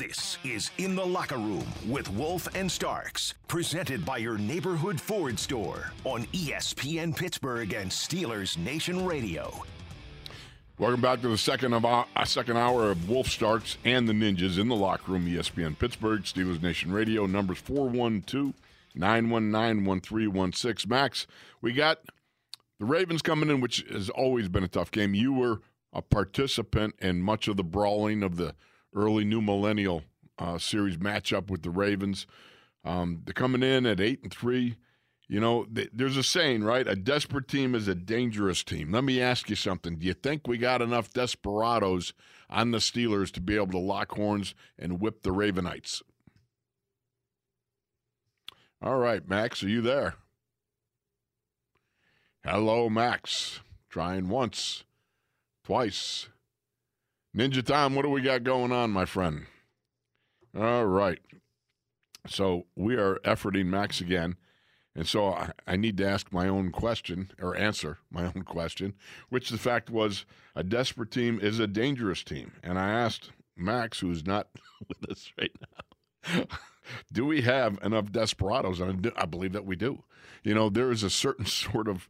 This is In the Locker Room with Wolf and Starks, presented by your neighborhood Ford store on ESPN Pittsburgh and Steelers Nation Radio. Welcome back to the second of our, uh, second hour of Wolf Starks and the Ninjas in the locker room, ESPN Pittsburgh, Steelers Nation Radio. Numbers 412 919 1316. Max, we got the Ravens coming in, which has always been a tough game. You were a participant in much of the brawling of the early new millennial uh, series matchup with the Ravens. Um, they're coming in at eight and three. You know, th- there's a saying, right? A desperate team is a dangerous team. Let me ask you something. Do you think we got enough desperados on the Steelers to be able to lock horns and whip the Ravenites? All right, Max, are you there? Hello, Max. Trying once, twice. Ninja Tom, what do we got going on, my friend? All right. So we are efforting Max again. And so I, I, need to ask my own question or answer my own question, which the fact was a desperate team is a dangerous team. And I asked Max, who's not with us right now, do we have enough desperados? And I believe that we do. You know, there is a certain sort of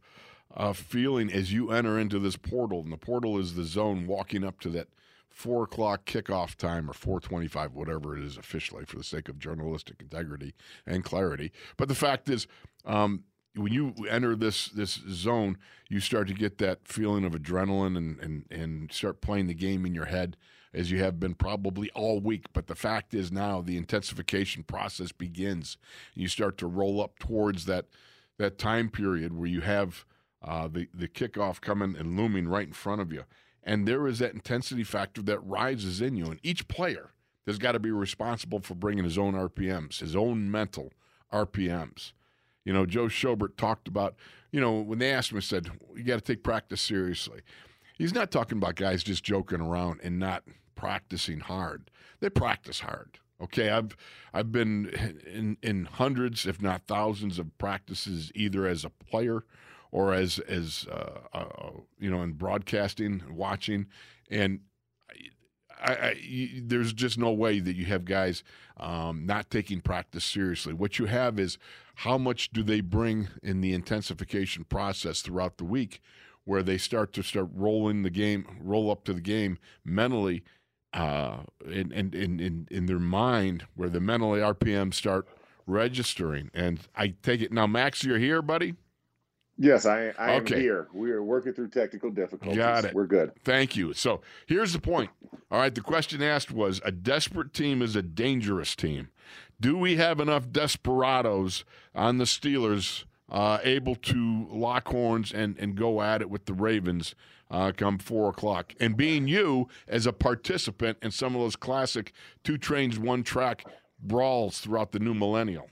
uh, feeling as you enter into this portal, and the portal is the zone walking up to that four o'clock kickoff time or 425 whatever it is officially for the sake of journalistic integrity and clarity. But the fact is um, when you enter this this zone you start to get that feeling of adrenaline and, and and start playing the game in your head as you have been probably all week. But the fact is now the intensification process begins. You start to roll up towards that that time period where you have uh, the the kickoff coming and looming right in front of you and there is that intensity factor that rises in you. And each player has got to be responsible for bringing his own RPMs, his own mental RPMs. You know, Joe Schobert talked about, you know, when they asked him, he said, you got to take practice seriously. He's not talking about guys just joking around and not practicing hard. They practice hard. Okay, I've I've been in in hundreds, if not thousands, of practices either as a player or as as uh, uh, you know in broadcasting, watching, and I, I, you, there's just no way that you have guys um, not taking practice seriously. What you have is how much do they bring in the intensification process throughout the week, where they start to start rolling the game, roll up to the game mentally, uh, in, in, in, in their mind, where the mentally RPM start registering. And I take it now, Max, you're here, buddy. Yes, I, I okay. am here. We are working through technical difficulties. Got it. We're good. Thank you. So here's the point. All right, the question asked was a desperate team is a dangerous team. Do we have enough desperados on the Steelers uh, able to lock horns and, and go at it with the Ravens uh, come four o'clock? And being you as a participant in some of those classic two trains, one track brawls throughout the new millennial.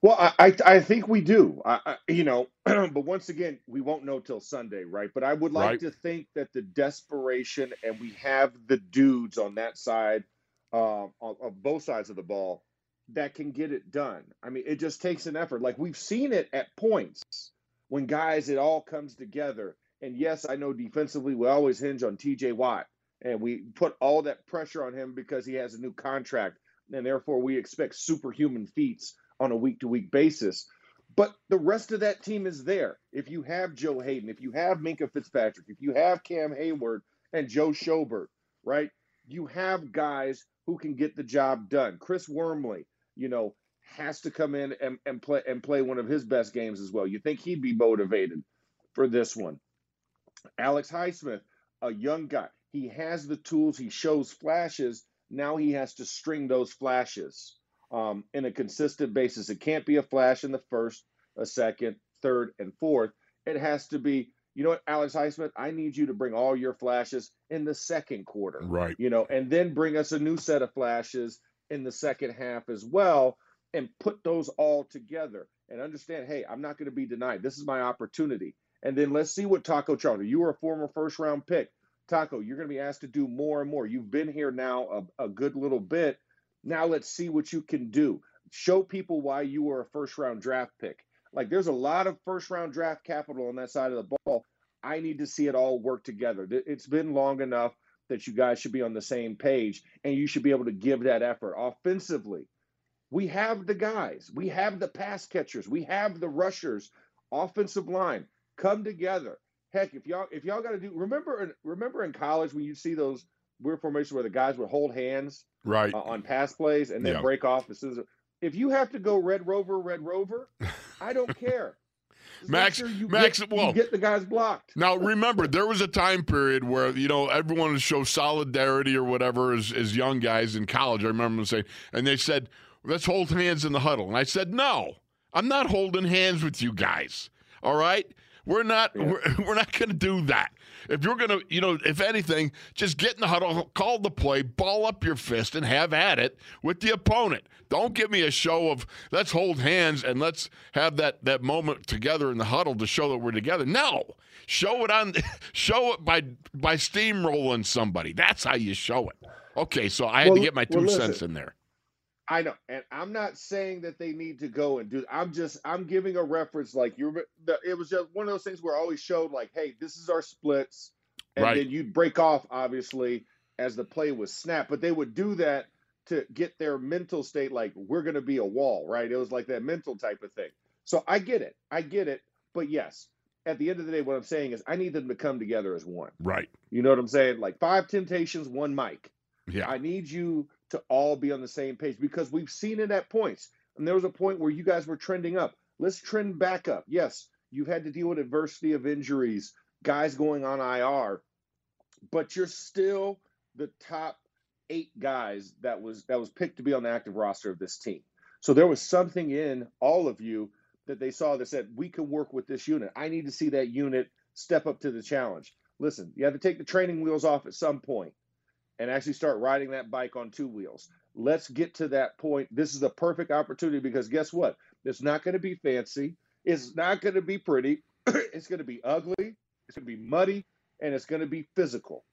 Well, I I, I think we do. I, I, you know, but once again, we won't know till Sunday, right? But I would like right. to think that the desperation and we have the dudes on that side, uh, of, of both sides of the ball, that can get it done. I mean, it just takes an effort. Like we've seen it at points when guys it all comes together. And yes, I know defensively we always hinge on T.J. Watt, and we put all that pressure on him because he has a new contract, and therefore we expect superhuman feats on a week to week basis. But the rest of that team is there. If you have Joe Haden, if you have Minkah Fitzpatrick, if you have Cam Heyward and Joe Schobert, right? You have guys who can get the job done. Chris Wormley, you know, has to come in and, and play and play one of his best games as well. You think he'd be motivated for this one? Alex Highsmith, a young guy, he has the tools, he shows flashes. Now he has to string those flashes um, in a consistent basis. It can't be a flash in the first, a second, third, and fourth. It has to be, you know what, Alex Highsmith, I need you to bring all your flashes in the second quarter. Right. You know, and then bring us a new set of flashes in the second half as well and put those all together and understand, hey, I'm not going to be denied. This is my opportunity. And then let's see what Taco Charlton, you were a former first round pick. Taco, you're going to be asked to do more and more. You've been here now a, a good little bit now let's see what you can do. Show people why you were a first round draft pick. Like there's a lot of first round draft capital on that side of the ball. I need to see it all work together. It's been long enough. that you guys should be on the same page and you should be able to give that effort offensively. We have the guys, we have the pass catchers, we have the rushers, offensive line come together. Heck, if y'all if y'all got to do remember remember in college when you see those weird formations where the guys would hold hands right uh, on pass plays and then yeah. break off as soon as if you have to go red rover red rover, I don't care. Max, sure Max, get, well, get the guys blocked. Now, remember, there was a time period where you know everyone would show solidarity or whatever as, as young guys in college. I remember them saying, and they said, "Let's hold hands in the huddle," and I said, "No, I'm not holding hands with you guys. All right, we're not. Yeah. We're, we're not going to do that." If you're going to, you know, if anything, just get in the huddle, call the play, ball up your fist, and have at it with the opponent. Don't give me a show of let's hold hands and let's have that that moment together in the huddle to show that we're together. No, show it on, show it by by steamrolling somebody. That's how you show it. Okay, so I had well, to get my two well, cents in there. I know, and I'm not saying that they need to go and do. I'm just I'm giving a reference. Like you, it was just one of those things where I always showed like, hey, this is our splits, and right. then you'd break off obviously as the play was snapped. But they would do that to get their mental state like we're going to be a wall, right? It was like that mental type of thing. So I get it, I get it. But yes, at the end of the day, what I'm saying is I need them to come together as one. Right. You know what I'm saying? Like five temptations, one mic. Yeah. I need you to all be on the same page because we've seen it at points. And there was a point where you guys were trending up. Let's trend back up. Yes, you've had to deal with adversity of injuries, guys going on IR, but you're still the top eight guys that was that was picked to be on the active roster of this team. So there was something in all of you that they saw that said we can work with this unit. I need to see that unit step up to the challenge. Listen, you have to take the training wheels off at some point and actually start riding that bike on two wheels. Let's get to that point. This is a perfect opportunity because guess what? It's not going to be fancy. It's not going to be pretty. it's going to be ugly. It's going to be muddy and it's going to be physical.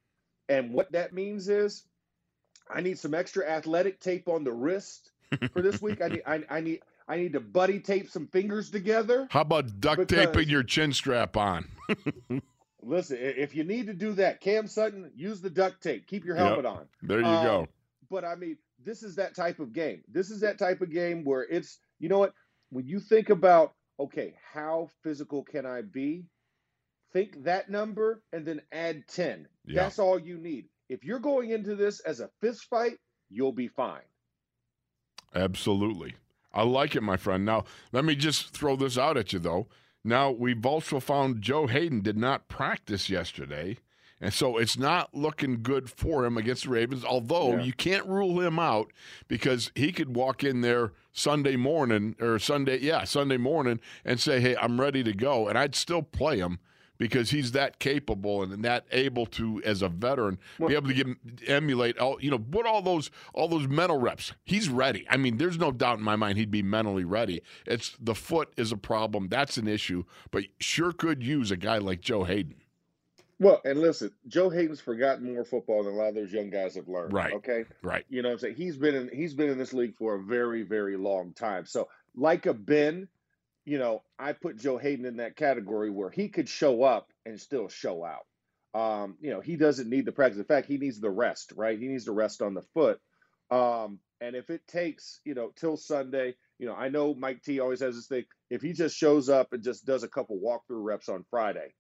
And what that means is I need some extra athletic tape on the wrist for this week. I need I, I need I need to buddy tape some fingers together. How about duct taping your chin strap on? Listen, if you need to do that, Cam Sutton, use the duct tape. Keep your helmet yep. on. There you um, go. But I mean, this is that type of game. This is that type of game where it's, you know what? When you think about, okay, how physical can I be? Think that number and then add 10. Yeah. That's all you need. If you're going into this as a fist fight, you'll be fine. Absolutely. I like it, my friend. Now, let me just throw this out at you, though. Now, we've also found Joe Haden did not practice yesterday. And so it's not looking good for him against the Ravens, although yeah. you can't rule him out because he could walk in there Sunday morning or Sunday, yeah, Sunday morning and say, hey, I'm ready to go. And I'd still play him because he's that capable and that able to, as a veteran, well, be able to give, emulate all you know, put all those all those mental reps. He's ready. I mean, there's no doubt in my mind he'd be mentally ready. It's the foot is a problem. That's an issue, but sure could use a guy like Joe Haden. Well, and listen, Joe Haden's forgotten more football than a lot of those young guys have learned. Right. Okay. Right. You know what I'm saying? He's been in he's been in this league for a very, very long time. So like a Ben, you know, I put Joe Haden in that category where he could show up and still show out. Um, you know, he doesn't need the practice. In fact, he needs the rest, right? He needs the rest on the foot. Um, and if it takes, you know, till Sunday, you know, I know Mike T always has this thing. If he just shows up and just does a couple walkthrough reps on Friday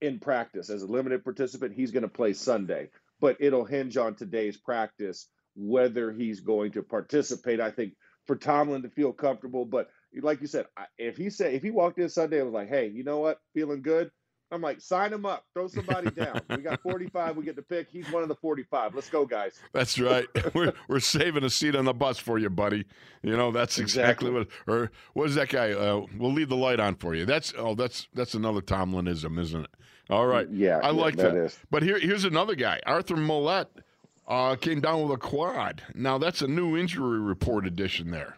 in practice as a limited participant, he's going to play Sunday. But it'll hinge on today's practice whether he's going to participate. I think for Tomlin to feel comfortable, but like you said, if he said if he walked in Sunday and was like, "Hey, you know what? Feeling good." I'm like, sign him up, throw somebody down. We got 45. We get to pick. He's one of the 45. Let's go, guys. That's right. we're we're saving a seat on the bus for you, buddy. You know that's exactly, exactly. what. Or what is that guy? Uh, we'll leave the light on for you. That's oh, that's that's another Tomlinism, isn't it? All right. Yeah, I yeah, like that. that. But here here's another guy, Arthur Maulet. Uh, came down with a quad. Now that's a new injury report edition there.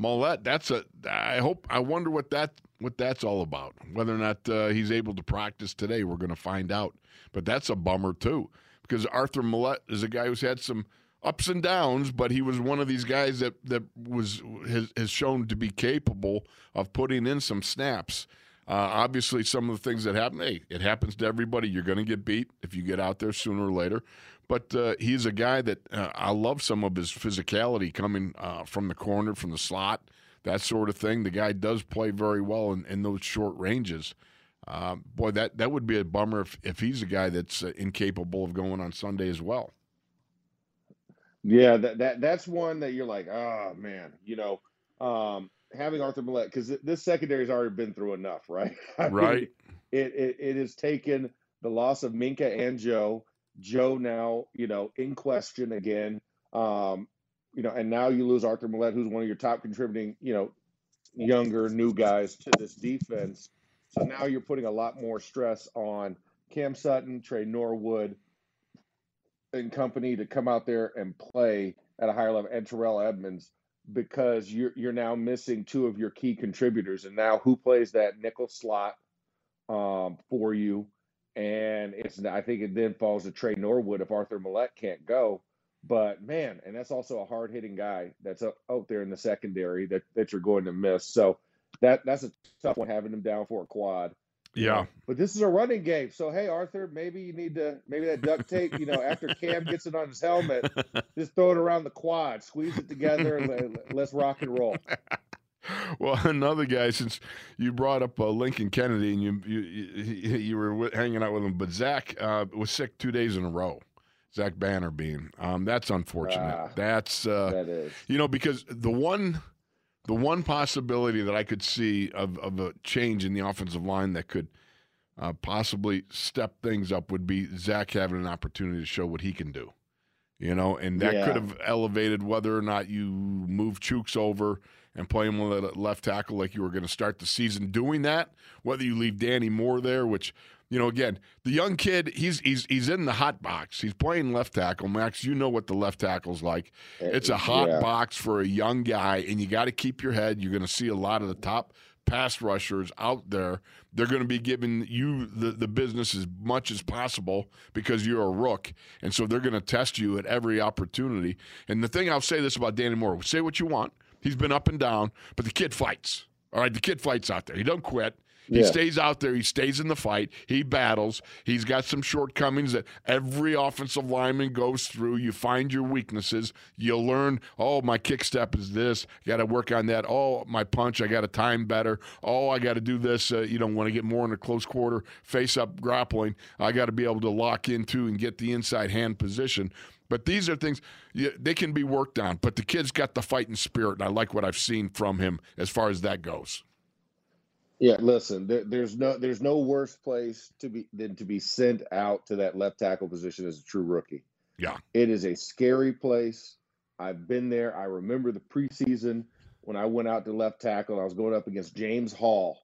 Maulet, that's a. I hope. I wonder what that what that's all about. Whether or not uh, he's able to practice today, we're going to find out. But that's a bummer too, because Arthur Maulet is a guy who's had some ups and downs, but he was one of these guys that that was has, has shown to be capable of putting in some snaps. Uh, obviously, some of the things that happen, hey, it happens to everybody. You're going to get beat if you get out there sooner or later. But uh, he's a guy that uh, I love some of his physicality coming uh, from the corner, from the slot, that sort of thing. The guy does play very well in, in those short ranges. Uh, boy, that, that would be a bummer if, if he's a guy that's uh, incapable of going on Sunday as well. Yeah, that, that that's one that you're like, oh man, you know, um, having Arthur Maulet because this secondary has already been through enough, right? I right. Mean, it, it it has taken the loss of Minkah and Joe. Joe now, you know, in question again. Um, you know, and now you lose Arthur Maulet, who's one of your top contributing, you know, younger new guys to this defense. So now you're putting a lot more stress on Cam Sutton, Tre Norwood, and company to come out there and play at a higher level, and Terrell Edmunds, because you're you're now missing two of your key contributors, and now who plays that nickel slot um, for you? And it's I think it then falls to Tre Norwood if Arthur Maulet can't go. But man, and that's also a hard hitting guy that's out there in the secondary that that you're going to miss. So that that's a tough one having him down for a quad. Yeah. But this is a running game. So hey Arthur, maybe you need to maybe that duct tape, you know, after Cam gets it on his helmet, just throw it around the quad, squeeze it together, and let's rock and roll. Well, another guy, since you brought up uh, Lincoln Kennedy and you you you, you were hanging out with him, but Zach uh, was sick two days in a row. Zach Banner being, um, that's unfortunate. Ah, that's uh, that is, you know, because the one the one possibility that I could see of, of a change in the offensive line that could uh, possibly step things up would be Zach having an opportunity to show what he can do. You know, and that yeah. could have elevated whether or not you move Chuks over and play him with a left tackle like you were going to start the season doing that, whether you leave Danny Moore there, which you know, again, the young kid, he's he's he's in the hot box. He's playing left tackle. Max, you know what the left tackle's like. Eh, it's a hot yeah. box for a young guy, and you got to keep your head. You're going to see a lot of the top pass rushers out there. They're going to be giving you the, the business as much as possible because you're a rook. And so they're going to test you at every opportunity. And the thing I'll say this about Danny Moore say what you want. He's been up and down, but the kid fights. All right, the kid fights out there. He don't quit. He yeah. stays out there. He stays in the fight. He battles. He's got some shortcomings that every offensive lineman goes through. You find your weaknesses. You learn, oh, my kick step is this. Got to work on that. Oh, my punch, I got to time better. Oh, I got to do this. Uh, you know, when I get more in a close quarter, face up grappling, I got to be able to lock into and get the inside hand position. But these are things they can be worked on. But the kid's got the fighting spirit, and I like what I've seen from him as far as that goes. Yeah, listen, there, there's no there's no worse place to be than to be sent out to that left tackle position as a true rookie. Yeah. It is a scary place. I've been there. I remember the preseason when I went out to left tackle. I was going up against James Hall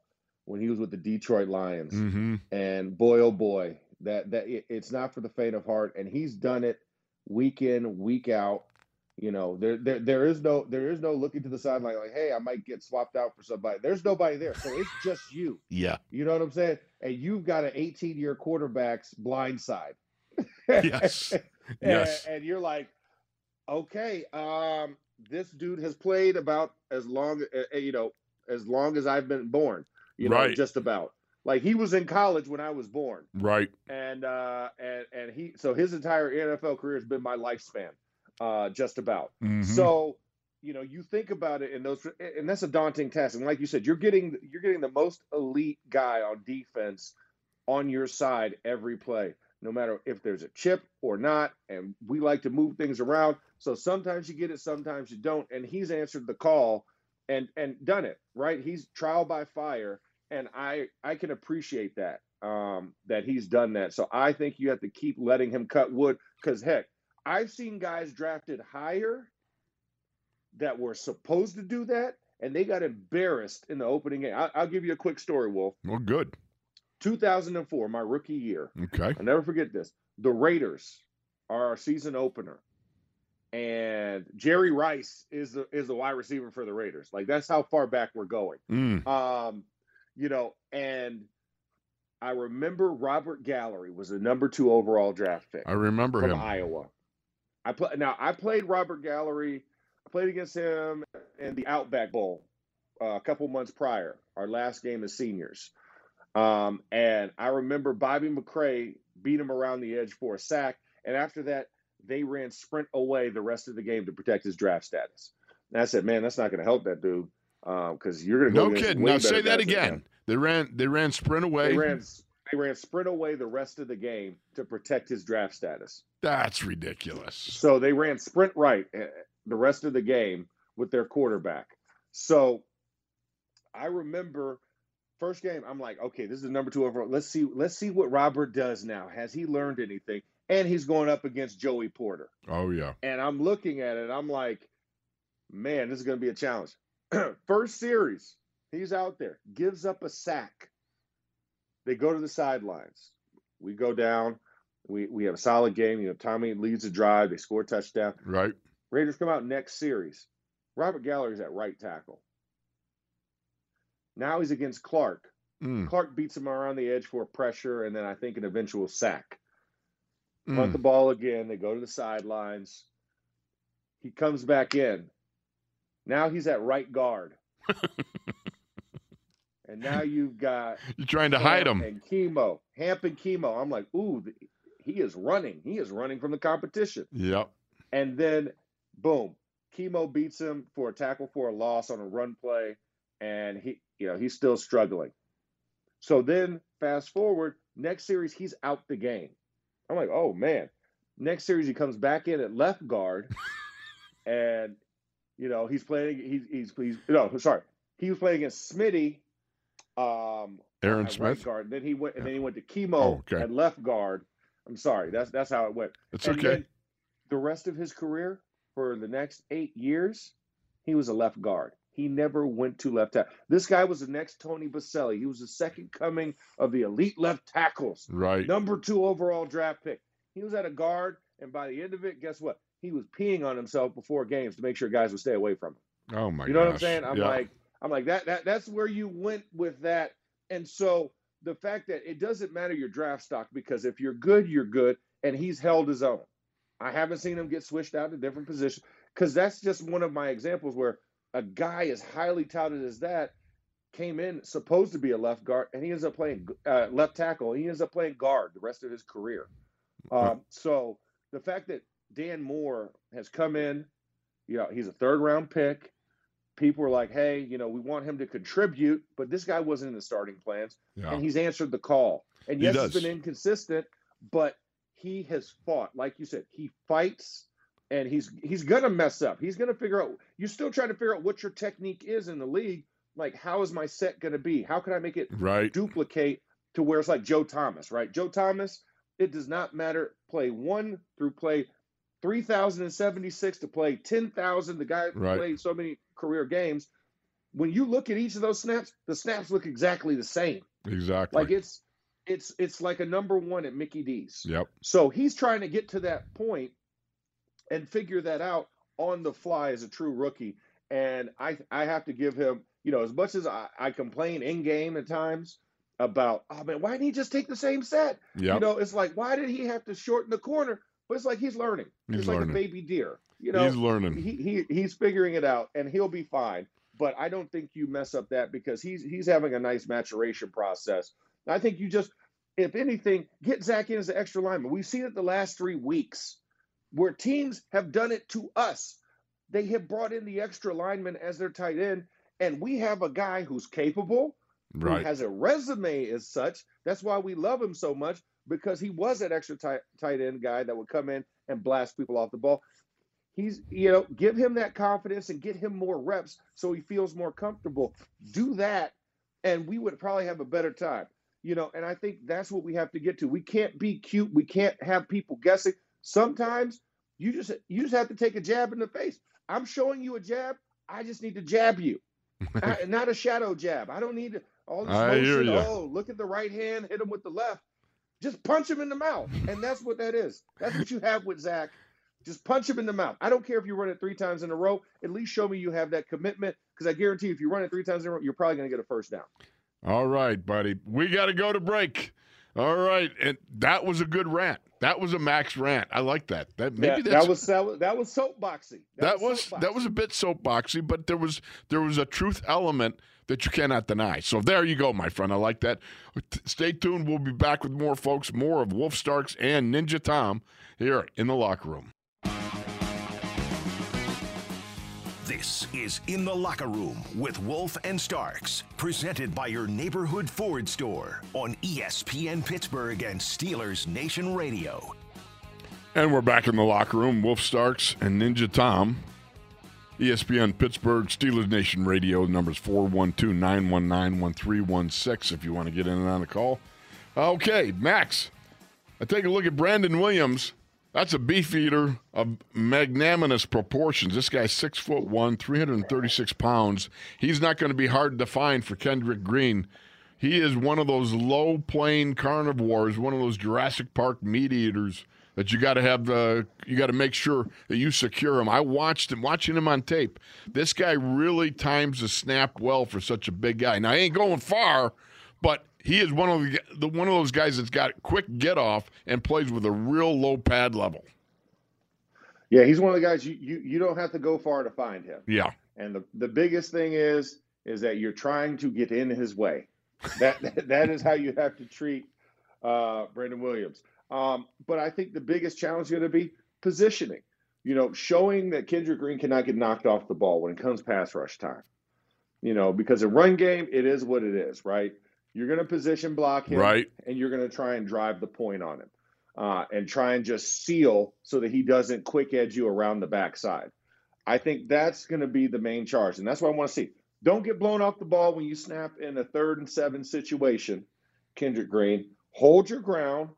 when he was with the Detroit Lions. Mm-hmm. And boy, oh boy, that that it, it's not for the faint of heart. And he's done it week in, week out. You know, there, there there is no there is no looking to the sideline like, hey, I might get swapped out for somebody. There's nobody there, so it's just you. Yeah, you know what I'm saying. And you've got an 18 year quarterback's blind side. yes, and, yes. And you're like, okay, um, this dude has played about as long, uh, you know, as long as I've been born. You know, right. just about. Like he was in college when I was born. Right. And uh, and and he so his entire NFL career has been my lifespan uh, just about. Mm-hmm. So, you know, you think about it, and those, and that's a daunting task. And like you said, you're getting you're getting the most elite guy on defense on your side every play, no matter if there's a chip or not. And we like to move things around, so sometimes you get it, sometimes you don't. And he's answered the call and and done it right. He's trial by fire, and I I can appreciate that um, that he's done that. So I think you have to keep letting him cut wood because heck I've seen guys drafted higher that were supposed to do that, and they got embarrassed in the opening game. I, will give you a quick story, Wolf. Well, good. 2004, my rookie year. Okay. I'll never forget this. The Raiders are our season opener, and Jerry Rice is the is the wide receiver for the Raiders. Like that's how far back we're going. Mm. Um, you know, and I remember Robert Gallery was the number two overall draft pick. I remember from him. Iowa. I play now. I played Robert Gallery. I played against him in the Outback Bowl uh, a couple months prior. Our last game as seniors. Um, and I remember Bobby McCray beat him around the edge for a sack. And after that, they ran sprint away the rest of the game to protect his draft status. And I said, man, that's not going to help that dude because um, you're going to go. No kidding. Now say that again. They ran. They ran sprint away. They ran. They ran sprint away the rest of the game to protect his draft status. That's ridiculous. So they ran sprint right eh, the rest of the game with their quarterback. So I remember first game. I'm like, okay, this is the number two overall. Let's see. Let's see what Robert does now. Has he learned anything? And he's going up against Joey Porter. Oh yeah. And I'm looking at it. I'm like, man, this is going to be a challenge. First series, he's out there, gives up a sack. They go to the sidelines. We go down. We we have a solid game. You know, Tommy leads the drive. They score a touchdown. Right. Raiders come out next series. Robert Gallery's at right tackle. Now he's against Clark. Mm. Clark beats him around the edge for pressure and then I think an eventual sack. Mm. Punt the ball again. They go to the sidelines. He comes back in. Now he's at right guard. and now you've got you're trying to hide him and Kimo, Hamp and Kimo. I'm like, ooh, he is running. He is running from the competition. Yep. And then, boom, Kimo beats him for a tackle for a loss on a run play, and he, you know, he's still struggling. So then, fast forward, next series he's out the game. I'm like, oh man. Next series he comes back in at left guard, and you know, he's playing. He's he's he's no, sorry. He was playing against Smitty. Um, Aaron Smith. Right guard. Then he went, and then he went to Kimo oh, okay. at left guard. I'm sorry. That's that's how it went. It's and okay. The rest of his career, for the next eight years, he was a left guard. He never went to left tackle. This guy was the next Tony Boselli. He was the second coming of the elite left tackles. Right. Number two overall draft pick. He was at a guard, and by the end of it, guess what? He was peeing on himself before games to make sure guys would stay away from him. Oh my! You know gosh. what I'm saying? I'm yeah. like, I'm like that. That that's where you went with that. And so the fact that it doesn't matter your draft stock because if you're good, you're good, and he's held his own. I haven't seen him get switched out to different positions because that's just one of my examples where a guy as highly touted as that came in supposed to be a left guard and he ends up playing uh, left tackle. He ends up playing guard the rest of his career. Um, so the fact that Dan Moore has come in. You know, he's a third round pick. People were like, hey, you know, we want him to contribute, but this guy wasn't in the starting plans. Yeah. And he's answered the call. And yes, he has been inconsistent, but he has fought. Like you said, he fights and he's he's gonna mess up. He's gonna figure out you're still trying to figure out what your technique is in the league. Like, how is my set gonna be? How can I make it right duplicate to where it's like Joe Thomas, right? Joe Thomas, it does not matter play one through play 3,076 to play 10,000. The guy right. played so many career games. When you look at each of those snaps, the snaps look exactly the same. Exactly. Like it's it's it's like a number one at Mickey D's. Yep. So he's trying to get to that point and figure that out on the fly as a true rookie. And I I have to give him, you know, as much as I, I complain in game at times about, oh man, why didn't he just take the same set? Yep. You know, it's like, why did he have to shorten the corner? But it's like he's learning. He's, he's learning. like a baby deer. You know, he's learning. He, he he's figuring it out, and he'll be fine. But I don't think you mess up that because he's he's having a nice maturation process. I think you just, if anything, get Zach in as an extra lineman. We've seen it the last three weeks where teams have done it to us. They have brought in the extra lineman as their tight end, and we have a guy who's capable, right. who has a resume as such. That's why we love him so much because he was that extra tight, tight end guy that would come in and blast people off the ball. He's, you know, give him that confidence and get him more reps so he feels more comfortable. Do that, and we would probably have a better time. You know, and I think that's what we have to get to. We can't be cute. We can't have people guessing. Sometimes you just you just have to take a jab in the face. I'm showing you a jab. I just need to jab you, not a shadow jab. I don't need all this motion. Oh, look at the right hand, hit him with the left. Just punch him in the mouth. And that's what that is. That's what you have with Zach. Just punch him in the mouth. I don't care if you run it three times in a row. At least show me you have that commitment. Because I guarantee if you run it three times in a row, you're probably going to get a first down. All right, buddy. We got to go to break. All right. And that was a good rant. That was a max rant. I like that. That maybe that, that was that was soapboxy. That, that was, soapboxy. that was a bit soapboxy, but there was there was a truth element that you cannot deny. So there you go, my friend. I like that. Stay tuned. We'll be back with more folks, more of Wolf Starks and Ninja Tom here in the locker room. This is In the Locker Room with Wolf and Starks, presented by your neighborhood Ford store on ESPN Pittsburgh and Steelers Nation Radio. And we're back in the locker room. Wolf Starks and Ninja Tom. ESPN Pittsburgh Steelers Nation Radio. Numbers 412 919 1316 if you want to get in and on the call. Okay, Max. I take a look at Brandon Williams. That's a beef eater of magnanimous proportions. This guy's six foot one, 336 pounds. He's not going to be hard to find for Kendrick Green. He is one of those low plane carnivores, one of those Jurassic Park meat eaters that you got to have the you got to make sure that you secure him. I watched him watching him on tape. This guy really times the snap well for such a big guy. Now he ain't going far, but he is one of the, the one of those guys that's got quick get off and plays with a real low pad level. Yeah, he's one of the guys you, you you don't have to go far to find him. Yeah. And the, the biggest thing is is that you're trying to get in his way. That that is how you have to treat uh, Brandon Williams. Um, but I think the biggest challenge is going to be positioning. You know, showing that Kendrick Green cannot get knocked off the ball when it comes pass rush time. You know, because a run game, it is what it is, right? You're going to position block him, right? And you're going to try and drive the point on him, uh, and try and just seal so that he doesn't quick edge you around the backside. I think that's going to be the main charge, and that's what I want to see. Don't get blown off the ball when you snap in a third and seven situation, Kendrick Green. Hold your ground,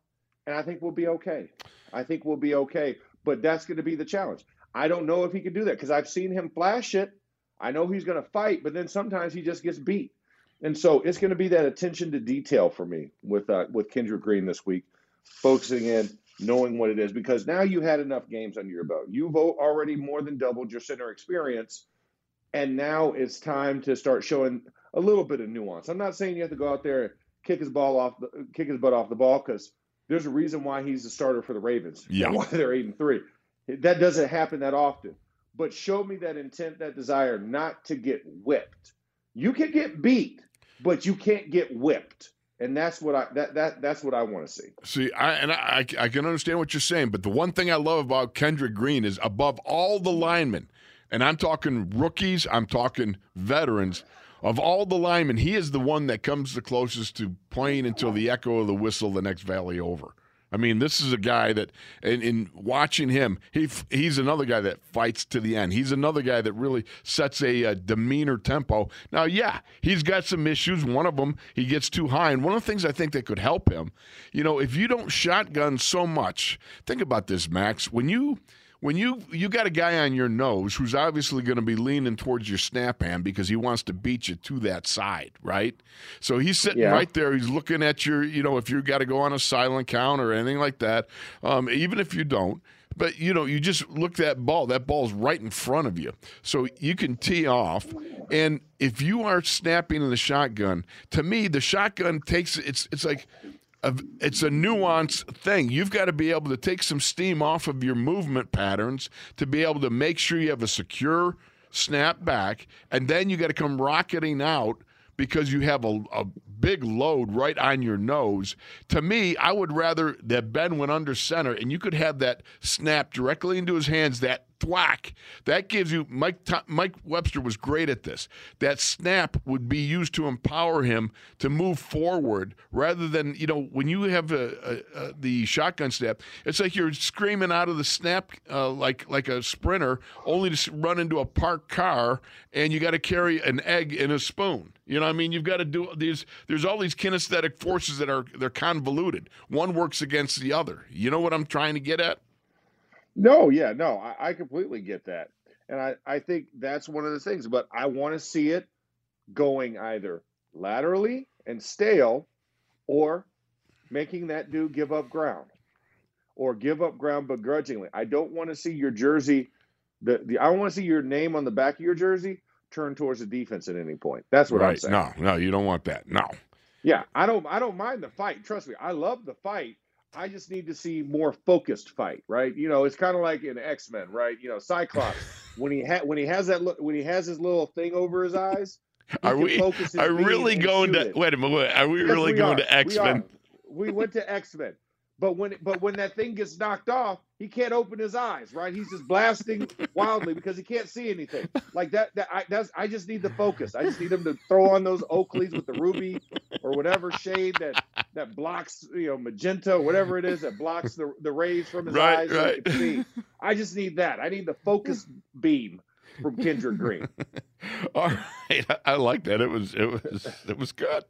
and I think we'll be okay. I think we'll be okay. But that's going to be the challenge. I don't know if he can do that because I've seen him flash it. I know he's going to fight, but then sometimes he just gets beat. And so it's going to be that attention to detail for me with uh, with Kendrick Green this week, focusing in, knowing what it is, because now you had enough games under your belt. You've already more than doubled your center experience, and now it's time to start showing a little bit of nuance. I'm not saying you have to go out there and kick his ball off, the, kick his butt off the ball, because there's a reason why he's the starter for the Ravens. Yeah, why they're eight and three. That doesn't happen that often. But show me that intent, that desire not to get whipped. You can get beat but you can't get whipped. And that's what I that that that's what I want to see. See, I and I I can understand what you're saying, but the one thing I love about Kendrick Green is above all the linemen, and I'm talking rookies, I'm talking veterans. Of all the linemen, he is the one that comes the closest to playing until the echo of the whistle the next valley over. I mean, this is a guy that, in, in, watching him, he he's another guy that fights to the end. He's another guy that really sets a, a, demeanor tempo. Now, yeah, he's got some issues. One of them, he gets too high. And one of the things I think that could help him, you know, if you don't shotgun so much, think about this, Max. When you when you you got a guy on your nose who's obviously going to be leaning towards your snap hand because he wants to beat you to that side, right? So he's sitting yeah. right there. He's looking at your, you know, if you've got to go on a silent count or anything like that. Um, even if you don't, but you know, you just look that ball. That ball's right in front of you, so you can tee off. And if you are snapping in the shotgun, to me, the shotgun takes it's it's like it's a nuanced thing. You've got to be able to take some steam off of your movement patterns to be able to make sure you have a secure snap back, and then you got to come rocketing out because you have a, a, big load right on your nose. To me, I would rather that Ben went under center and you could have that snap directly into his hands, that thwack. That gives you Mike Mike Webster was great at this. That snap would be used to empower him to move forward rather than you know when you have a, a, a, the shotgun snap. It's like you're screaming out of the snap uh, like like a sprinter, only to run into a parked car, and you got to carry an egg in a spoon. You know, what I mean, you've got to do these. There's all these kinesthetic forces that are they're convoluted. One works against the other. You know what I'm trying to get at? No, yeah, no, I, I completely get that. And I, I think that's one of the things, but I want to see it going either laterally and stale or making that dude give up ground or give up ground begrudgingly. I don't want to see your jersey, the, the I want to see your name on the back of your jersey turn towards the defense at any point. That's what right. I'm saying. No, no, you don't want that. No. Yeah, I don't I don't mind the fight. Trust me, I love the fight. I just need to see more focused fight, right? You know, it's kind of like in X Men, right? You know, Cyclops when he had when he has that look when he has his little thing over his eyes. Are we are really going to wait a minute? Are we yes, really we going are. to X Men? We, we went to X Men. But when but when that thing gets knocked off, he can't open his eyes, right? He's just blasting wildly because he can't see anything. Like that. That I that's I just need the focus. I just need him to throw on those Oakleys with the ruby or whatever shade that that blocks you know magenta whatever it is that blocks the the rays from his right, eyes. Right. So I just need that. I need the focus beam from Kendrick Green. All right, I, like that. It was it was it was good.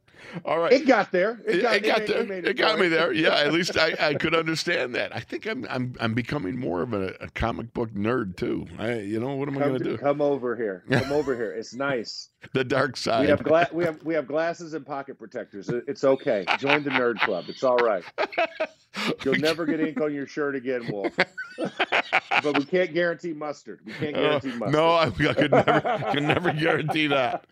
All right, it got there. It got, it, it got there. It, it got me there. Yeah, at least I, I could understand that. I think I'm I'm I'm becoming more of a, a comic book nerd too. I you know what am come I going to do? Come over here. Come over here. It's nice. the dark side. We have gla- we have we have glasses and pocket protectors. It's okay. Join the nerd club. It's all right. You'll never get ink on your shirt again, Wolf. but we can't guarantee mustard. We can't guarantee uh, mustard. No, I, I could never, can never guarantee that.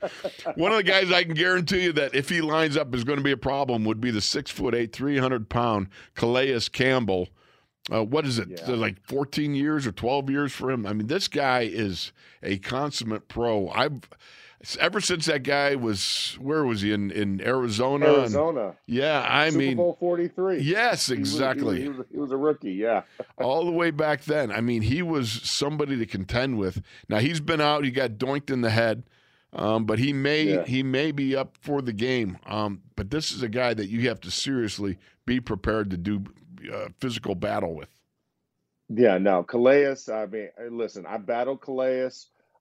One of the guys I can guarantee you that if he lines up is going to be a problem would be the six foot eight, three hundred pound Calais Campbell. Uh, what is it? Yeah. Like 14 years or 12 years for him? I mean, this guy is a consummate pro. I've ever since that guy was where was he in in Arizona? Arizona. And, yeah, I Super mean Bowl forty three. Yes, exactly. He was, he, was, he was, a rookie. Yeah. All the way back then. I mean, he was somebody to contend with. Now he's been out. He got doinked in the head. Um, but he may yeah. he may be up for the game. Um, but this is a guy that you have to seriously be prepared to do uh, physical battle with. Yeah, no, Calais. I mean, listen, I battled Calais.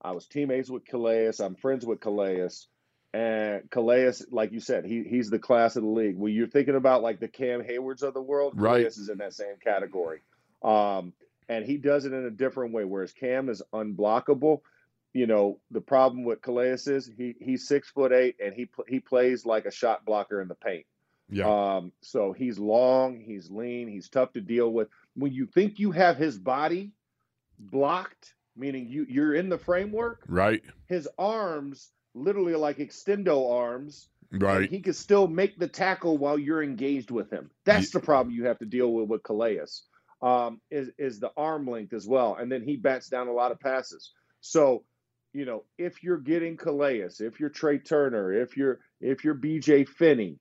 I was teammates with Calais. I'm friends with Calais. And Calais, like you said, he he's the class of the league. When you're thinking about like the Cam Heywards of the world, right. Calais is in that same category. Um, and he does it in a different way, whereas Cam is unblockable. You know, the problem with Calais is he he's six foot eight and he he plays like a shot blocker in the paint. Yeah. Um, so he's long, he's lean, he's tough to deal with. When you think you have his body blocked, meaning you you're in the framework. Right. His arms literally like extendo arms. Right. He can still make the tackle while you're engaged with him. That's the problem you have to deal with with Calais. Um, is is the arm length as well, and then he bats down a lot of passes. So, you know, if you're getting Calais, if you're Trai Turner, if you're if you're BJ Finney,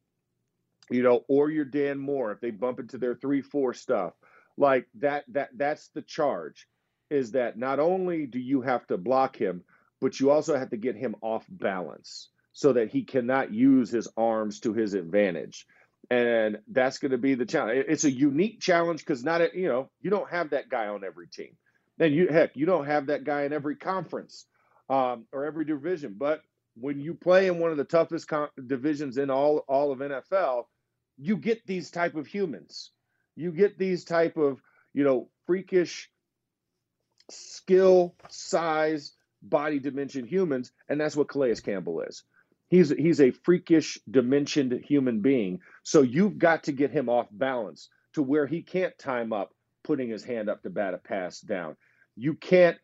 you know, or you're Dan Moore, if they bump into their three four stuff, like that that that's the charge is that not only do you have to block him, but you also have to get him off balance so that he cannot use his arms to his advantage. And that's going to be the challenge. It's a unique challenge because not, a, you know, you don't have that guy on every team. And you, heck, you don't have that guy in every conference um, or every division. But when you play in one of the toughest con- divisions in all all of NFL, you get these type of humans. You get these type of you know freakish skill, size, body dimension humans, and that's what Calais Campbell is. He's he's a freakish dimensioned human being. So you've got to get him off balance to where he can't time up putting his hand up to bat a pass down. You can't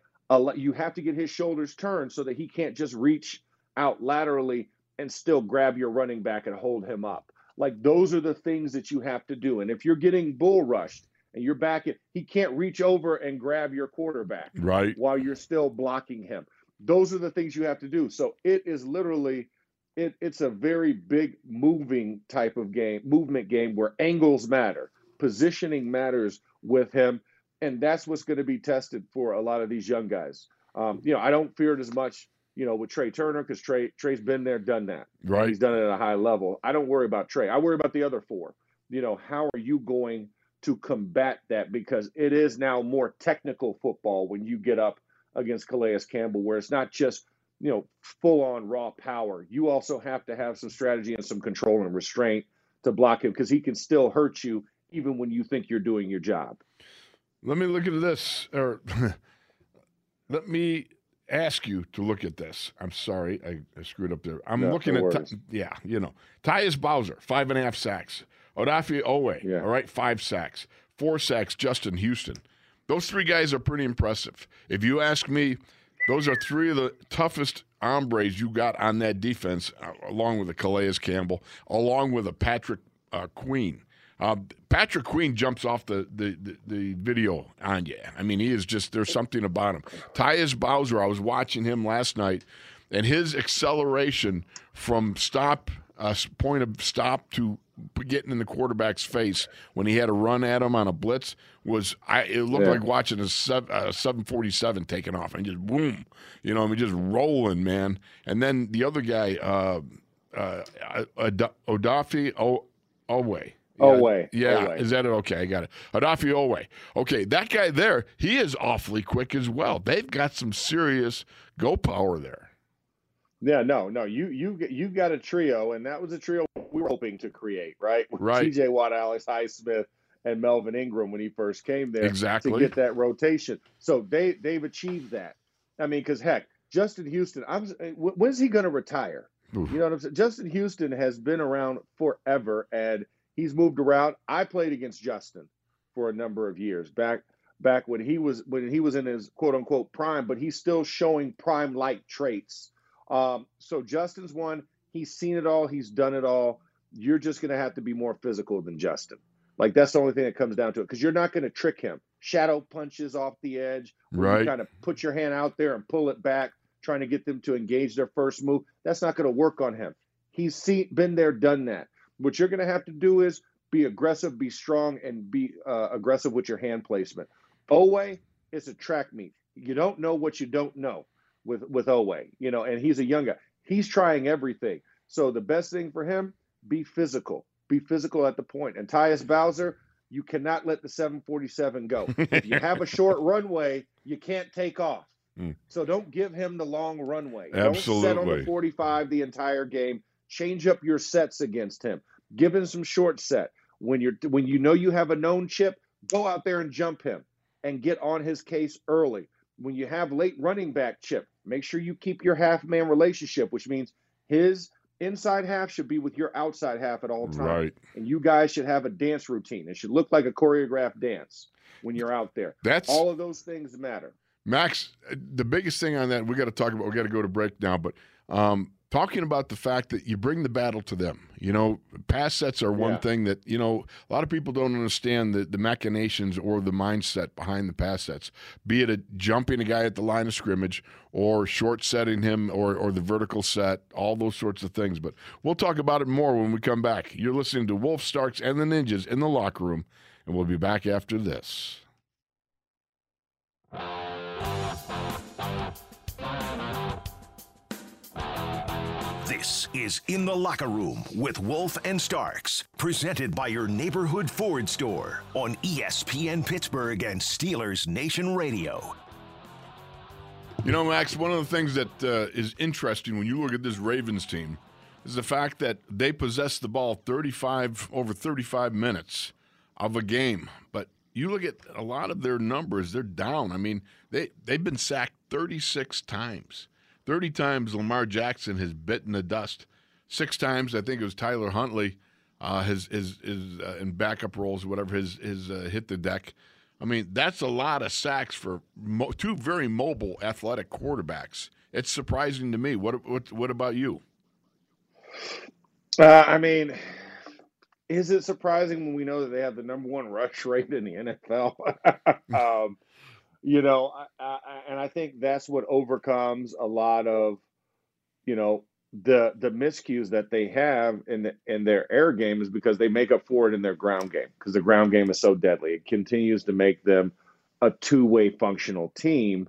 you have to get his shoulders turned so that he can't just reach out laterally and still grab your running back and hold him up. Like those are the things that you have to do. And if you're getting bull rushed, and you're back at he can't reach over and grab your quarterback right. while you're still blocking him. Those are the things you have to do. So it is literally it, it's a very big moving type of game movement game where angles matter positioning matters with him and that's what's going to be tested for a lot of these young guys. Um, you know i don't fear it as much you know with Trai turner because Trai Trai's been there done that. Right. He's done it at a high level. I don't worry about Trai. i worry about the other four. You know how are you going to combat that because it is now more technical football when you get up against Calais Campbell, where it's not just you know full on raw power. You also have to have some strategy and some control and restraint to block him because he can still hurt you even when you think you're doing your job. Let me look at this, or let me ask you to look at this. I'm sorry, I, I screwed up there. I'm no, looking no at, yeah, you know, Tyus Bowser, five and a half sacks. Odafe Oweh, yeah. all right, five sacks. Four sacks, Justin Houston. Those three guys are pretty impressive. If you ask me, those are three of the toughest hombres you got on that defense, uh, along with a Calais Campbell, along with a Patrick uh, Queen. Uh, Patrick Queen jumps off the, the, the, the, video on you. I mean, he is just, there's something about him. Tyus Bowser, I was watching him last night, and his acceleration from stop, uh, point of stop to getting in the quarterback's face when he had a run at him on a blitz was I it looked yeah. like watching a, seven, a 747 taking off and just boom you know I mean just rolling man and then the other guy uh uh Odafe o- Oweh Oweh. Yeah, is that it? Okay, I got it. Odafe Oweh. Okay, that guy there, he is awfully quick as well. They've got some serious go power there. Yeah, no, no. You you you got a trio, and that was a trio we were hoping to create, right? With right. T.J. Watt, Alex Highsmith, and Melvin Ingram when he first came there, exactly to get that rotation. So they they've achieved that. I mean, because heck, Justin Houston, I'm eh, when's he going to retire? Oof. You know what I'm saying? Justin Houston has been around forever, and he's moved around. I played against Justin for a number of years back back when he was when he was in his quote unquote prime, but he's still showing prime like traits um, so Justin's one. He's seen it all. He's done it all. You're just going to have to be more physical than Justin. Like that's the only thing that comes down to it because you're not going to trick him. Shadow punches off the edge. Right. You kind of put your hand out there and pull it back, trying to get them to engage their first move. That's not going to work on him. He's seen, been there, done that. What you're going to have to do is be aggressive, be strong, and be uh, aggressive with your hand placement. Oweh is a track meet. You don't know what you don't know with with Oweh, you know, and he's a young guy. He's trying everything. So the best thing for him, be physical. Be physical at the point. And Tyus Bowser, you cannot let the 747 go. if you have a short runway, you can't take off. Mm. So don't give him the long runway. Absolutely. Don't set on the 45 the entire game. Change up your sets against him. Give him some short set. When you're when you know you have a known chip, go out there and jump him and get on his case early. When you have late running back chip, Make sure you keep your half man relationship, which means his inside half should be with your outside half at all times. Right. And you guys should have a dance routine. It should look like a choreographed dance when you're out there. That's all of those things matter. Max, the biggest thing on that, we got to talk about, we got to go to break now, but um, talking about the fact that you bring the battle to them. You know, pass sets are one yeah. thing that, you know, a lot of people don't understand the, the machinations or the mindset behind the pass sets, be it a jumping a guy at the line of scrimmage or short setting him or, or the vertical set, all those sorts of things. But we'll talk about it more when we come back. You're listening to Wolf Starks and the Ninjas in the locker room, and we'll be back after this. This is In the Locker Room with Wolf and Starks, presented by your neighborhood Ford store on ESPN Pittsburgh and Steelers Nation Radio. You know, Max, one of the things that uh, is interesting when you look at this Ravens team is the fact that they possess the ball 35 over 35 minutes of a game. But you look at a lot of their numbers, they're down. I mean, they, they've been sacked 36 times. 30 times Lamar Jackson has bitten the dust. Six times, I think it was Tyler Huntley, uh, his, his, his uh, in backup roles, or whatever, his, his uh, hit the deck. I mean, that's a lot of sacks for mo- two very mobile, athletic quarterbacks. It's surprising to me. What, what, what about you? Uh, I mean, is it surprising when we know that they have the number one rush rate in the NFL? um, you know, I, I, and I think that's what overcomes a lot of, you know, the the miscues that they have in the, in their air game is because they make up for it in their ground game because the ground game is so deadly. It continues to make them a two way functional team,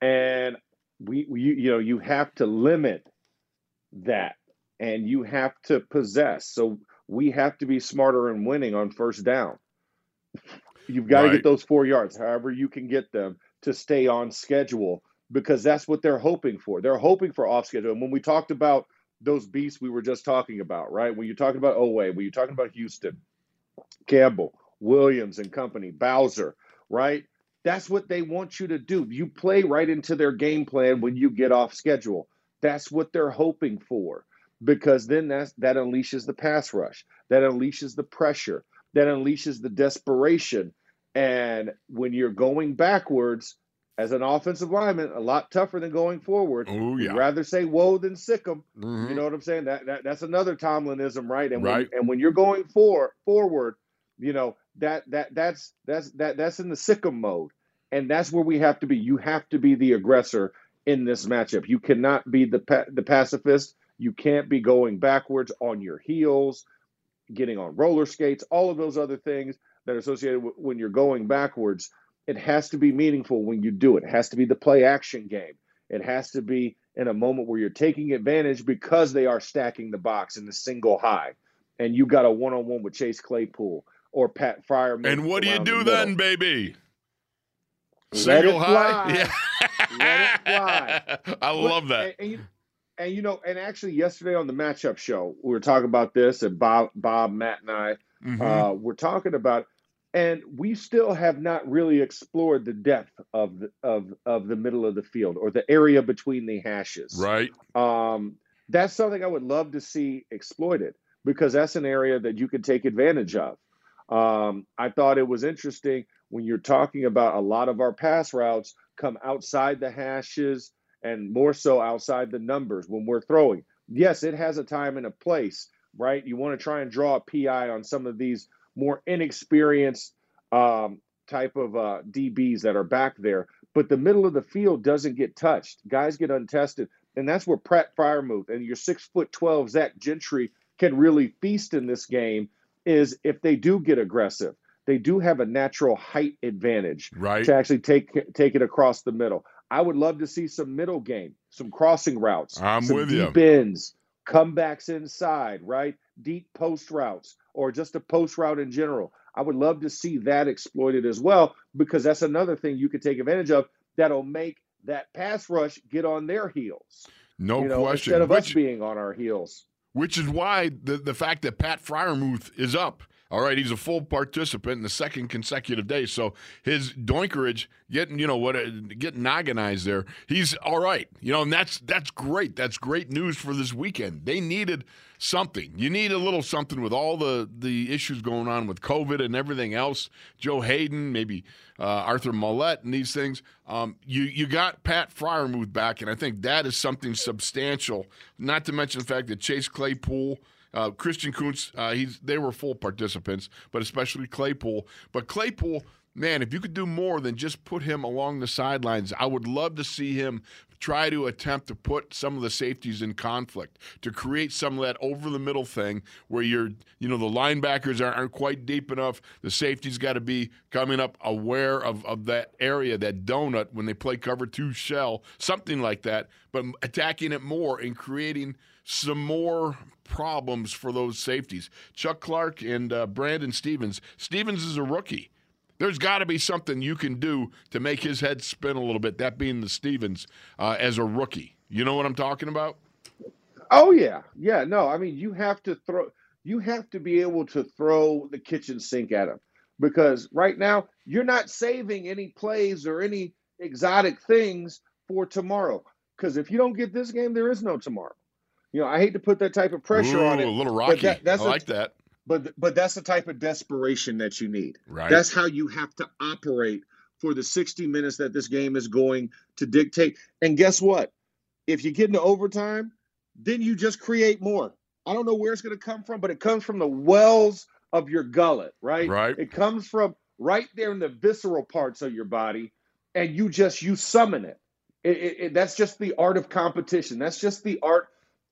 and we, we you know you have to limit that, and you have to possess. So we have to be smarter in winning on first down. You've got right. to get those four yards, however you can get them to stay on schedule, because that's what they're hoping for. They're hoping for off schedule. And when we talked about those beasts we were just talking about, right? When you're talking about Oweh, when you're talking about Houston, Campbell, Williams and company, Bowser, right? That's what they want you to do. You play right into their game plan when you get off schedule. That's what they're hoping for because then that's, that unleashes the pass rush, that unleashes the pressure, that unleashes the desperation. And when you're going backwards as an offensive lineman, a lot tougher than going forward. Oh yeah. You'd rather say whoa than sick 'em. Mm-hmm. You know what I'm saying? That, that that's another Tomlinism, right? And right. When, and when you're going for forward, You know that that that's that's that that's in the sickum mode, and that's where we have to be. You have to be the aggressor in this matchup. You cannot be the pa- the pacifist. You can't be going backwards on your heels, getting on roller skates, all of those other things that are associated with when you're going backwards. It has to be meaningful when you do it. It has to be the play action game. It has to be in a moment where you're taking advantage because they are stacking the box in the single high, and you got a one on one with Chase Claypool or Pat Fryer. And what do you do the then, baby? Single high? fly. Yeah. Let it fly. I love that. And, and you, and you know, and actually, yesterday on the matchup show, we were talking about this, and Bob, Bob, Matt, and I Mhm. uh, were talking about, and we still have not really explored the depth of the of of the middle of the field or the area between the hashes. right. Um, that's something I would love to see exploited because that's an area that you could take advantage of. Um, I thought it was interesting when you're talking about a lot of our pass routes come outside the hashes and more so outside the numbers when we're throwing. Yes, it has a time and a place, right? You want to try and draw a PI on some of these more inexperienced um, type of uh, DBs that are back there, but the middle of the field doesn't get touched. Guys get untested, and that's where Pat Freiermuth and your six foot twelve Zach Gentry can really feast in this game. Is if they do get aggressive, they do have a natural height advantage Right. to actually take take it across the middle. I would love to see some middle game, some crossing routes, I'm some with you. deep ends, comebacks inside, right? Deep post routes, or just a post route in general. I would love to see that exploited as well because that's another thing you could take advantage of that'll make that pass rush get on their heels. No you know, question. instead of us Which, being on our heels. which is why the, the fact that Pat Freiermuth is up. All right, he's a full participant in the second consecutive day. So his doinkerage getting, you know, what uh, getting nogginized there. He's all right. You know, and that's that's great. That's great news for this weekend. They needed something. You need a little something with all the the issues going on with COVID and everything else. Joe Haden, maybe uh, Arthur Maulet, and these things. Um, you you got Pat Freiermuth back, and I think that is something substantial. Not to mention the fact that Chase Claypool. Uh, Christian Kuntz, uh, he's they were full participants, but especially Claypool. But Claypool, man, if you could do more than just put him along the sidelines, I would love to see him try to attempt to put some of the safeties in conflict to create some of that over the middle thing where you're, you know, the linebackers aren't, quite deep enough. The safeties got to be coming up aware of, of that area, that donut when they play cover two shell, something like that, but attacking it more and creating some more problems for those safeties. Chuck Clark and uh, Brandon Stephens. Stephens is a rookie. There's got to be something you can do to make his head spin a little bit. That being the Stephens uh, as a rookie. You know what I'm talking about? Oh yeah, yeah. No, I mean you have to throw. You have to be able to throw the kitchen sink at him because right now you're not saving any plays or any exotic things for tomorrow. Because if you don't get this game, there is no tomorrow. You know, I hate to put that type of pressure Ooh, on it, A little rocky. that- that's I a- like that. but but that's the type of desperation that you need. Right. That's how you have to operate for the 60 minutes that this game is going to dictate. And guess what? If you get into overtime, then you just create more. I don't know where it's going to come from, but it comes from the wells of your gullet, right? Right. It comes from right there in the visceral parts of your body, and you just you summon it. It, it, it. That's just the art of competition. That's just the art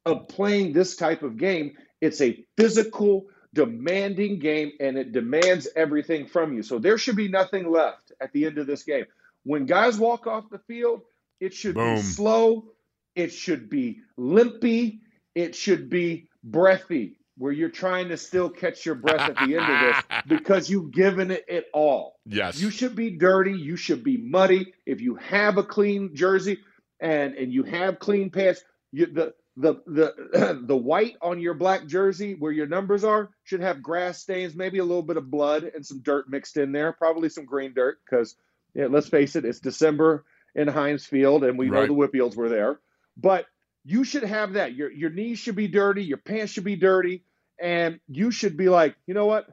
of playing this type of game. It's a physical, demanding game, and it demands everything from you. So there should be nothing left at the end of this game. When guys walk off the field, it should Boom. be slow, it should be limpy, it should be breathy, where you're trying to still catch your breath at the end of this because you've given it, it all. yes. You should be dirty. You should be muddy. If you have a clean jersey and and you have clean pants, you, the the the the white on your black jersey where your numbers are should have grass stains, maybe a little bit of blood and some dirt mixed in there, probably some green dirt because yeah, let's face it, it's December in Heinz Field and we know the Whipfields were there. But you should have that. Your your knees should be dirty, your pants should be dirty, and you should be like, you know what?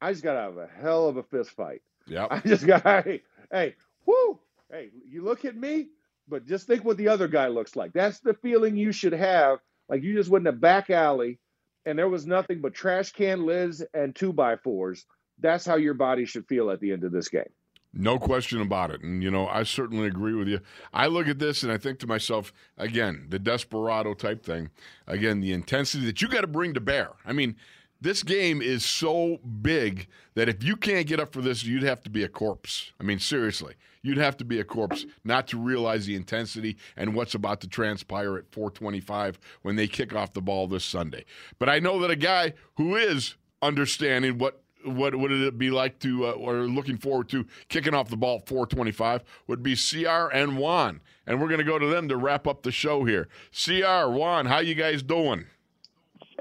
I just got out of a hell of a fist fight. Yep. I just got hey, hey, whoo, hey, you look at me, but just think what the other guy looks like. That's the feeling you should have. Like you just went in a back alley and there was nothing but trash can lids and two by fours. that's how your body should feel at the end of this game. No question about it. And, you know, I certainly agree with you. I look at this and I think to myself, again, the desperado type thing, again, the intensity that you got to bring to bear. I mean, this game is so big that if you can't get up for this, you'd have to be a corpse. I mean, seriously, you'd have to be a corpse not to realize the intensity and what's about to transpire at 425 when they kick off the ball this Sunday. But I know that a guy who is understanding what what would it be like to uh, or looking forward to kicking off the ball 425 would be CR and Juan. And we're going to go to them to wrap up the show here. CR, Juan, how you guys doing?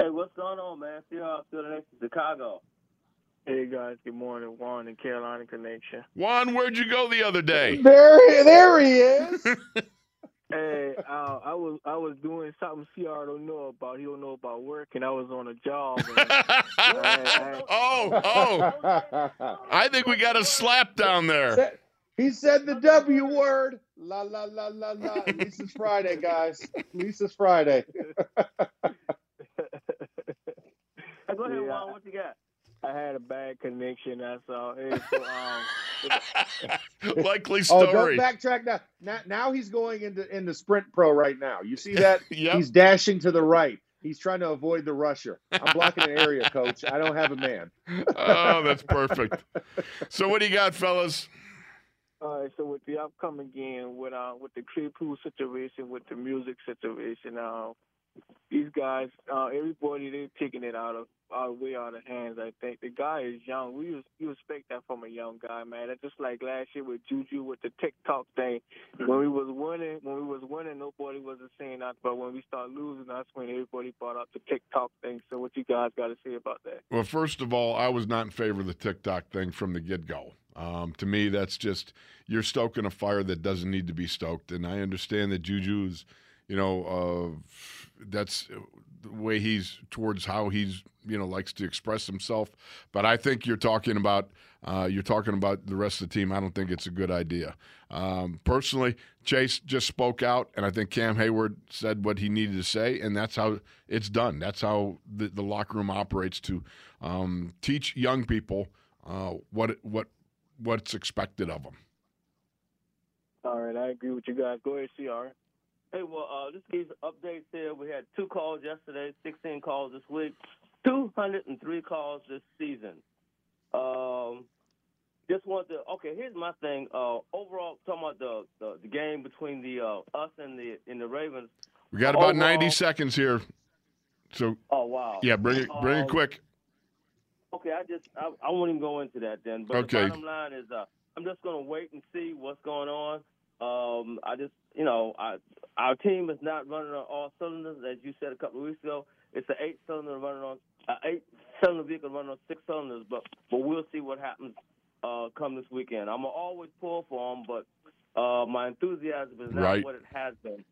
Hey, what's going on, man? CR still next to Chicago. Hey guys, good morning. Juan in Carolina Connection. Juan, where'd you go the other day? There, there he is. Hey, uh, I was I was doing something CR don't know about. He don't know about work, and I was on a job. And, I, oh, oh! I think we got a slap down there. He said the W word. La la la la la. At least it's Friday, guys. At least it's Friday. Go ahead, yeah. Juan. What you got? I had a bad connection. That's all. So, um, Likely story. Oh, don't backtrack now. now. Now he's going into into Sprint Pro right now. You see that? yep. He's dashing to the right. He's trying to avoid the rusher. I'm blocking an area, coach. I don't have a man. oh, that's perfect. So what do you got, fellas? All right, so with the upcoming game, with uh, with the Claypool situation, with the music situation, uh, these guys, uh, everybody, they're taking it out of out way out of hands. I think the guy is young. We you expect that from a young guy, man. That's just like last year with Juju with the TikTok thing. When we was winning, when we was winning, nobody wasn't saying that. But when we start losing, that's when everybody brought up the TikTok thing. So what you guys got to say about that? Well, first of all, I was not in favor of the TikTok thing from the get go. Um, to me, that's just you're stoking a fire that doesn't need to be stoked. And I understand that Juju's, you know. Uh, that's the way he's towards how he's you know likes to express himself. But I think you're talking about uh, you're talking about the rest of the team. I don't think it's a good idea. Um, personally, Chase just spoke out, and I think Cam Heyward said what he needed to say, and that's how it's done. That's how the, the locker room operates to um, teach young people uh, what what what's expected of them. All right, I agree with you guys. Go ahead, CR. Hey, well, uh, this gives updates here. We had two calls yesterday, 16 calls this week, 203 calls this season. Um, just want to. Okay, here's my thing. Uh, overall, talking about the, the, the game between the uh, us and the in the Ravens. We got about overall, 90 seconds here. So. Oh wow. Yeah, bring it bring it um, quick. Okay, I just I, I won't even go into that then. But okay. the bottom line is, uh, I'm just going to wait and see what's going on. Um, I just, you know, I, our team is not running on all cylinders, as you said a couple of weeks ago. It's an eight-cylinder running on uh, eight-cylinder vehicle running on six cylinders, but but we'll see what happens uh, come this weekend. I'm gonna always pull for them, but uh, my enthusiasm is not right. what it has been.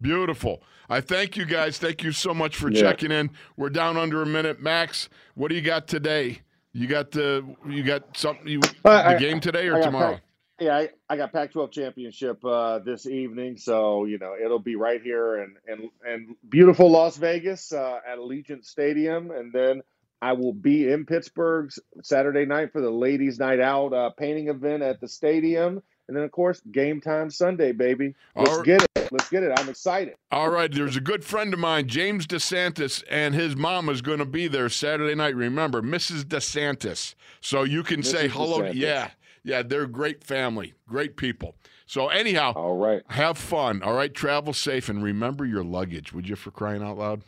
Beautiful. I thank you guys. Thank you so much for yeah. checking in. We're down under a minute, Max. What do you got today? You got the you got something you uh, the game today or tomorrow? Yeah, I, I got Pac-12 championship uh, this evening, so you know it'll be right here and and and beautiful Las Vegas uh, at Allegiant Stadium, and then I will be in Pittsburgh Saturday night for the ladies' night out uh, painting event at the stadium, and then of course game time Sunday, baby. Let's right. get it. Let's get it. I'm excited. All right, there's a good friend of mine, James DeSantis, and his mom is going to be there Saturday night. Remember, Mrs. DeSantis, so you can Mrs. say hello. DeSantis. Yeah yeah, they're a great family, great people. So anyhow, all right, have fun. All right, travel safe, and remember your luggage. Would you, for crying out loud?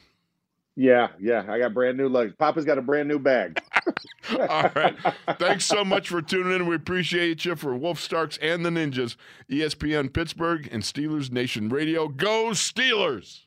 Yeah, yeah, I got brand new luggage. Papa's got a brand new bag. all right. Thanks so much for tuning in. We appreciate you for Wolf Starks and the Ninjas, ESPN Pittsburgh, and Steelers Nation Radio. Go Steelers!